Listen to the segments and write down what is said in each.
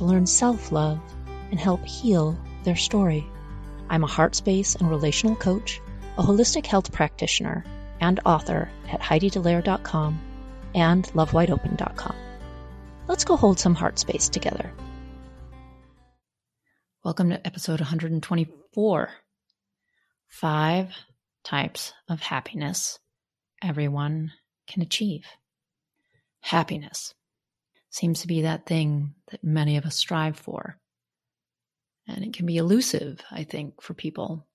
to learn self love and help heal their story. I'm a heart space and relational coach, a holistic health practitioner, and author at HeidiDallaire.com and LoveWideOpen.com. Let's go hold some heart space together. Welcome to episode 124 Five Types of Happiness Everyone Can Achieve. Happiness seems to be that thing that many of us strive for. And it can be elusive, I think, for people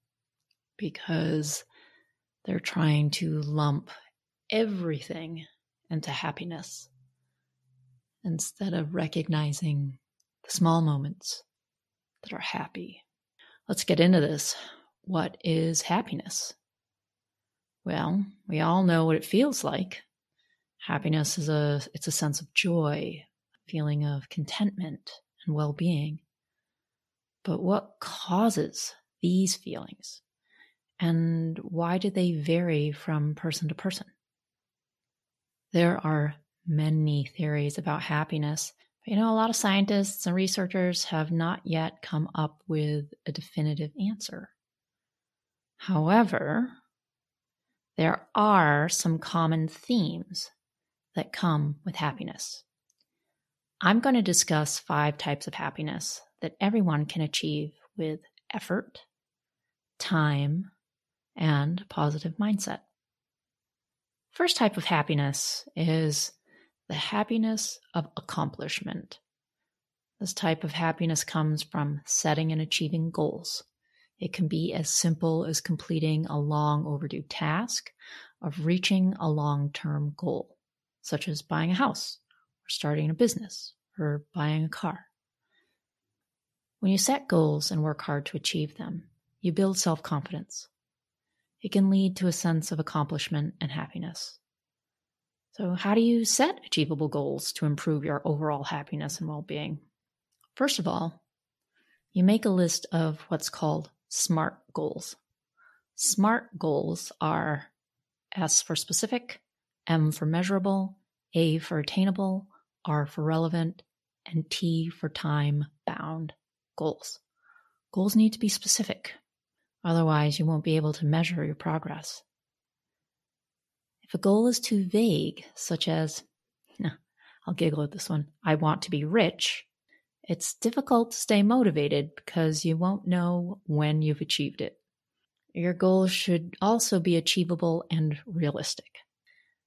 because they're trying to lump everything into happiness instead of recognizing the small moments that are happy. Let's get into this. What is happiness? Well, we all know what it feels like Happiness is a it's a sense of joy, feeling of contentment and well-being. But what causes these feelings? And why do they vary from person to person? There are many theories about happiness. But, you know, a lot of scientists and researchers have not yet come up with a definitive answer. However, there are some common themes that come with happiness. I'm going to discuss five types of happiness that everyone can achieve with effort, time, and positive mindset. First type of happiness is the happiness of accomplishment. This type of happiness comes from setting and achieving goals. It can be as simple as completing a long overdue task of reaching a long term goal such as buying a house, or starting a business, or buying a car. When you set goals and work hard to achieve them, you build self confidence. It can lead to a sense of accomplishment and happiness. So, how do you set achievable goals to improve your overall happiness and well being? First of all, you make a list of what's called SMART goals. SMART goals are S for specific, M for measurable, A for attainable, R for relevant, and T for time bound goals. Goals need to be specific, otherwise, you won't be able to measure your progress. If a goal is too vague, such as, I'll giggle at this one, I want to be rich, it's difficult to stay motivated because you won't know when you've achieved it. Your goals should also be achievable and realistic.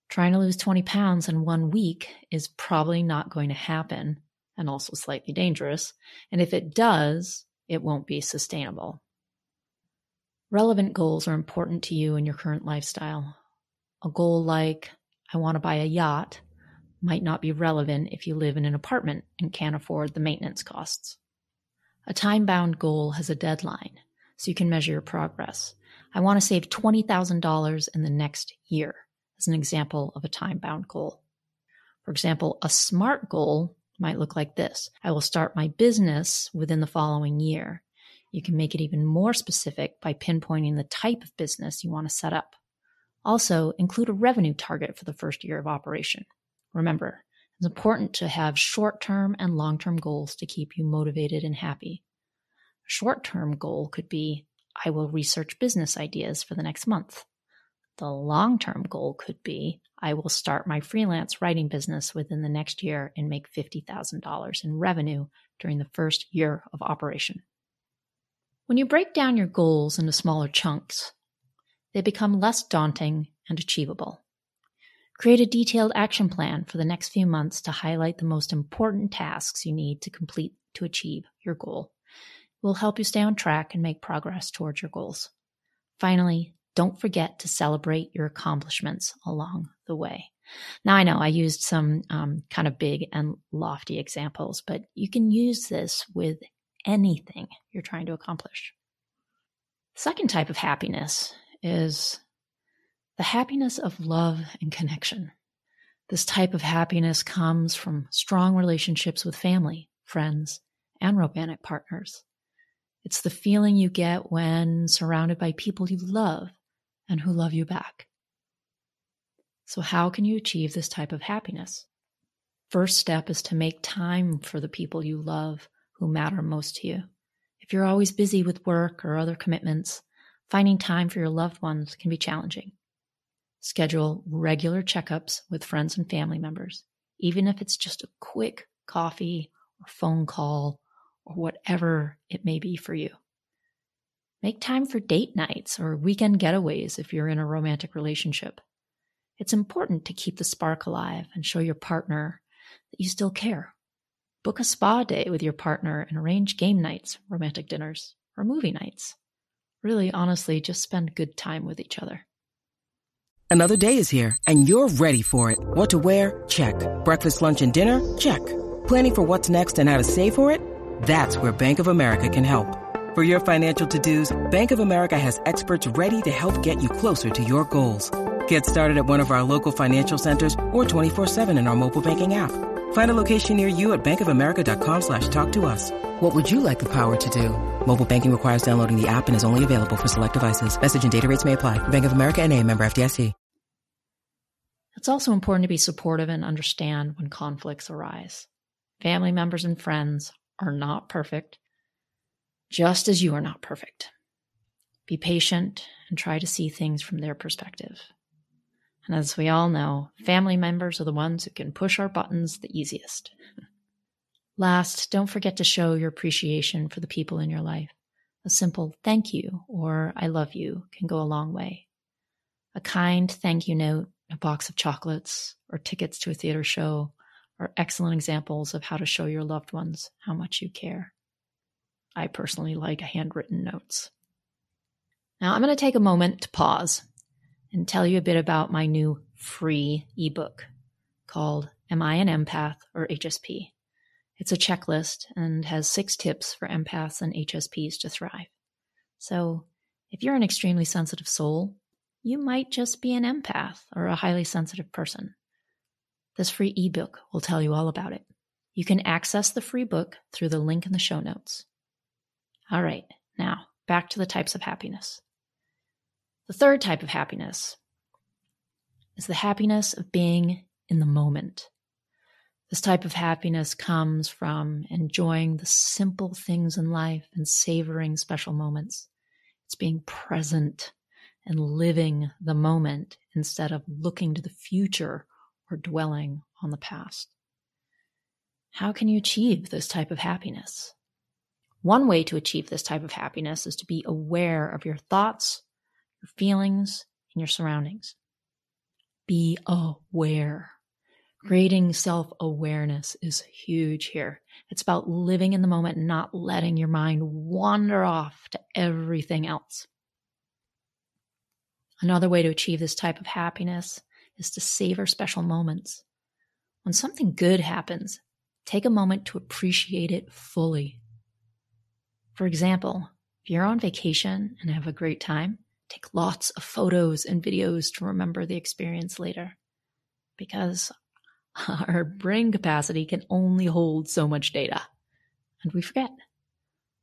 Trying to lose 20 pounds in one week is probably not going to happen and also slightly dangerous. And if it does, it won't be sustainable. Relevant goals are important to you in your current lifestyle. A goal like, I want to buy a yacht, might not be relevant if you live in an apartment and can't afford the maintenance costs. A time bound goal has a deadline, so you can measure your progress. I want to save $20,000 in the next year as an example of a time bound goal. For example, a SMART goal might look like this I will start my business within the following year. You can make it even more specific by pinpointing the type of business you want to set up. Also, include a revenue target for the first year of operation. Remember, it's important to have short term and long term goals to keep you motivated and happy. A short term goal could be I will research business ideas for the next month. The long term goal could be I will start my freelance writing business within the next year and make $50,000 in revenue during the first year of operation. When you break down your goals into smaller chunks, they become less daunting and achievable. Create a detailed action plan for the next few months to highlight the most important tasks you need to complete to achieve your goal. It will help you stay on track and make progress towards your goals. Finally, don't forget to celebrate your accomplishments along the way. Now, I know I used some um, kind of big and lofty examples, but you can use this with anything you're trying to accomplish. Second type of happiness is the happiness of love and connection. This type of happiness comes from strong relationships with family, friends, and romantic partners. It's the feeling you get when surrounded by people you love and who love you back. So, how can you achieve this type of happiness? First step is to make time for the people you love who matter most to you. If you're always busy with work or other commitments, finding time for your loved ones can be challenging. Schedule regular checkups with friends and family members, even if it's just a quick coffee or phone call or whatever it may be for you. Make time for date nights or weekend getaways if you're in a romantic relationship. It's important to keep the spark alive and show your partner that you still care. Book a spa day with your partner and arrange game nights, romantic dinners, or movie nights. Really, honestly, just spend good time with each other. Another day is here, and you're ready for it. What to wear? Check. Breakfast, lunch, and dinner? Check. Planning for what's next and how to save for it? That's where Bank of America can help. For your financial to dos, Bank of America has experts ready to help get you closer to your goals. Get started at one of our local financial centers or 24-7 in our mobile banking app. Find a location near you at bankofamerica.com slash talk to us. What would you like the power to do? Mobile banking requires downloading the app and is only available for select devices. Message and data rates may apply. Bank of America and a member FDIC. It's also important to be supportive and understand when conflicts arise. Family members and friends are not perfect, just as you are not perfect. Be patient and try to see things from their perspective. And as we all know, family members are the ones who can push our buttons the easiest. Last, don't forget to show your appreciation for the people in your life. A simple thank you or I love you can go a long way. A kind thank you note, a box of chocolates, or tickets to a theater show are excellent examples of how to show your loved ones how much you care. I personally like handwritten notes. Now, I'm going to take a moment to pause and tell you a bit about my new free ebook called Am I an Empath or HSP? It's a checklist and has six tips for empaths and HSPs to thrive. So, if you're an extremely sensitive soul, you might just be an empath or a highly sensitive person. This free ebook will tell you all about it. You can access the free book through the link in the show notes. All right, now back to the types of happiness. The third type of happiness is the happiness of being in the moment. This type of happiness comes from enjoying the simple things in life and savoring special moments. It's being present and living the moment instead of looking to the future or dwelling on the past. How can you achieve this type of happiness? One way to achieve this type of happiness is to be aware of your thoughts, your feelings, and your surroundings. Be aware. Creating self awareness is huge here. It's about living in the moment not letting your mind wander off to everything else. Another way to achieve this type of happiness is to savor special moments. When something good happens, take a moment to appreciate it fully. For example, if you're on vacation and have a great time, Take lots of photos and videos to remember the experience later. Because our brain capacity can only hold so much data, and we forget.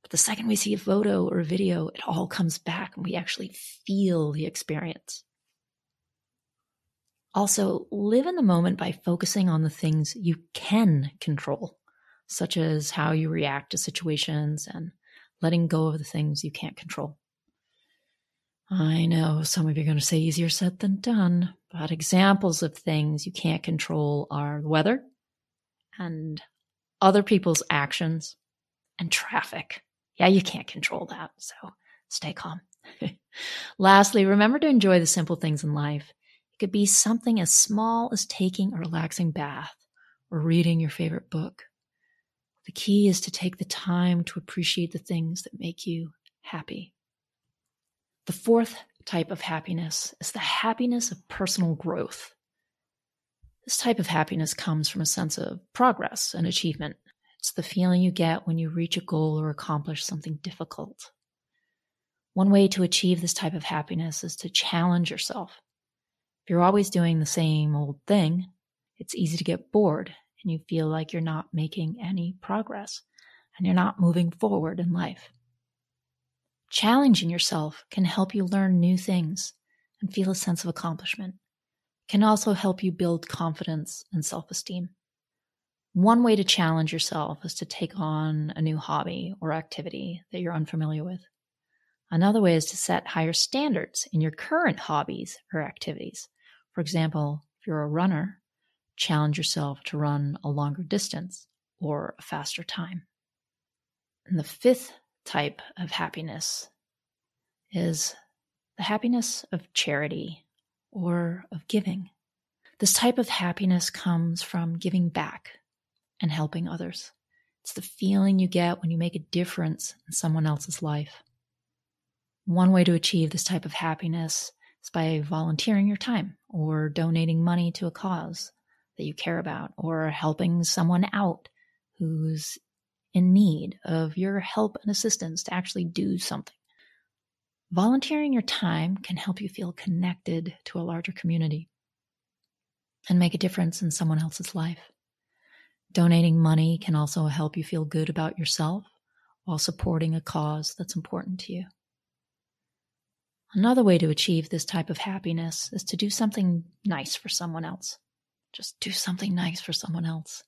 But the second we see a photo or a video, it all comes back and we actually feel the experience. Also, live in the moment by focusing on the things you can control, such as how you react to situations and letting go of the things you can't control. I know some of you are going to say easier said than done, but examples of things you can't control are the weather and other people's actions and traffic. Yeah, you can't control that, so stay calm. Lastly, remember to enjoy the simple things in life. It could be something as small as taking a relaxing bath or reading your favorite book. The key is to take the time to appreciate the things that make you happy. The fourth type of happiness is the happiness of personal growth. This type of happiness comes from a sense of progress and achievement. It's the feeling you get when you reach a goal or accomplish something difficult. One way to achieve this type of happiness is to challenge yourself. If you're always doing the same old thing, it's easy to get bored and you feel like you're not making any progress and you're not moving forward in life. Challenging yourself can help you learn new things and feel a sense of accomplishment. It can also help you build confidence and self esteem. One way to challenge yourself is to take on a new hobby or activity that you're unfamiliar with. Another way is to set higher standards in your current hobbies or activities. For example, if you're a runner, challenge yourself to run a longer distance or a faster time. And the fifth type of happiness is the happiness of charity or of giving. This type of happiness comes from giving back and helping others. It's the feeling you get when you make a difference in someone else's life. One way to achieve this type of happiness is by volunteering your time or donating money to a cause that you care about or helping someone out who's in need of your help and assistance to actually do something. Volunteering your time can help you feel connected to a larger community and make a difference in someone else's life. Donating money can also help you feel good about yourself while supporting a cause that's important to you. Another way to achieve this type of happiness is to do something nice for someone else. Just do something nice for someone else.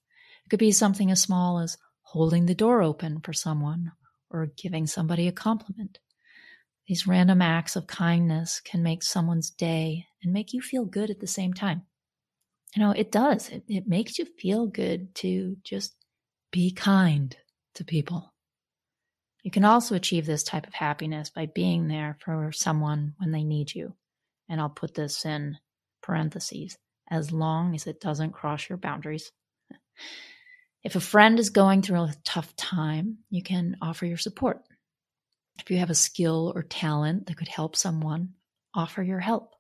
It could be something as small as holding the door open for someone or giving somebody a compliment. These random acts of kindness can make someone's day and make you feel good at the same time. You know, it does. It, it makes you feel good to just be kind to people. You can also achieve this type of happiness by being there for someone when they need you. And I'll put this in parentheses as long as it doesn't cross your boundaries. If a friend is going through a tough time, you can offer your support. If you have a skill or talent that could help someone, offer your help.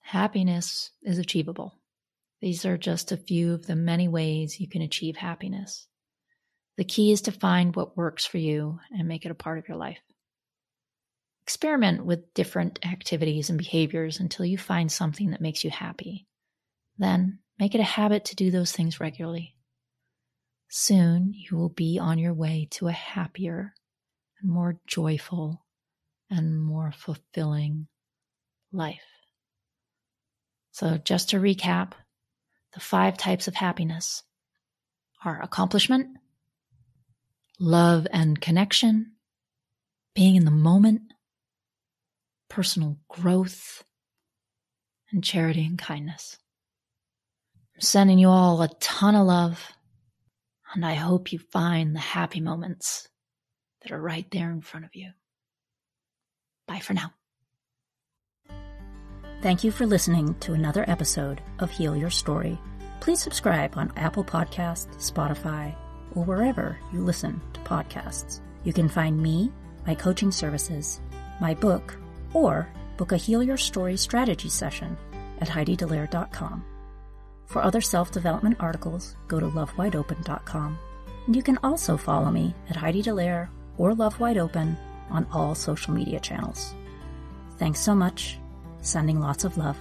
Happiness is achievable. These are just a few of the many ways you can achieve happiness. The key is to find what works for you and make it a part of your life. Experiment with different activities and behaviors until you find something that makes you happy. Then make it a habit to do those things regularly. Soon you will be on your way to a happier and more joyful and more fulfilling life. So, just to recap, the five types of happiness are accomplishment, love and connection, being in the moment, personal growth, and charity and kindness. I'm sending you all a ton of love, and I hope you find the happy moments that are right there in front of you. Bye for now. Thank you for listening to another episode of Heal Your Story. Please subscribe on Apple Podcasts, Spotify, or wherever you listen to podcasts. You can find me, my coaching services, my book, or book a Heal Your Story strategy session at HeidiDallaire.com. For other self development articles, go to lovewideopen.com. You can also follow me at Heidi Dallaire or Love Wide Open on all social media channels. Thanks so much Sending lots of love.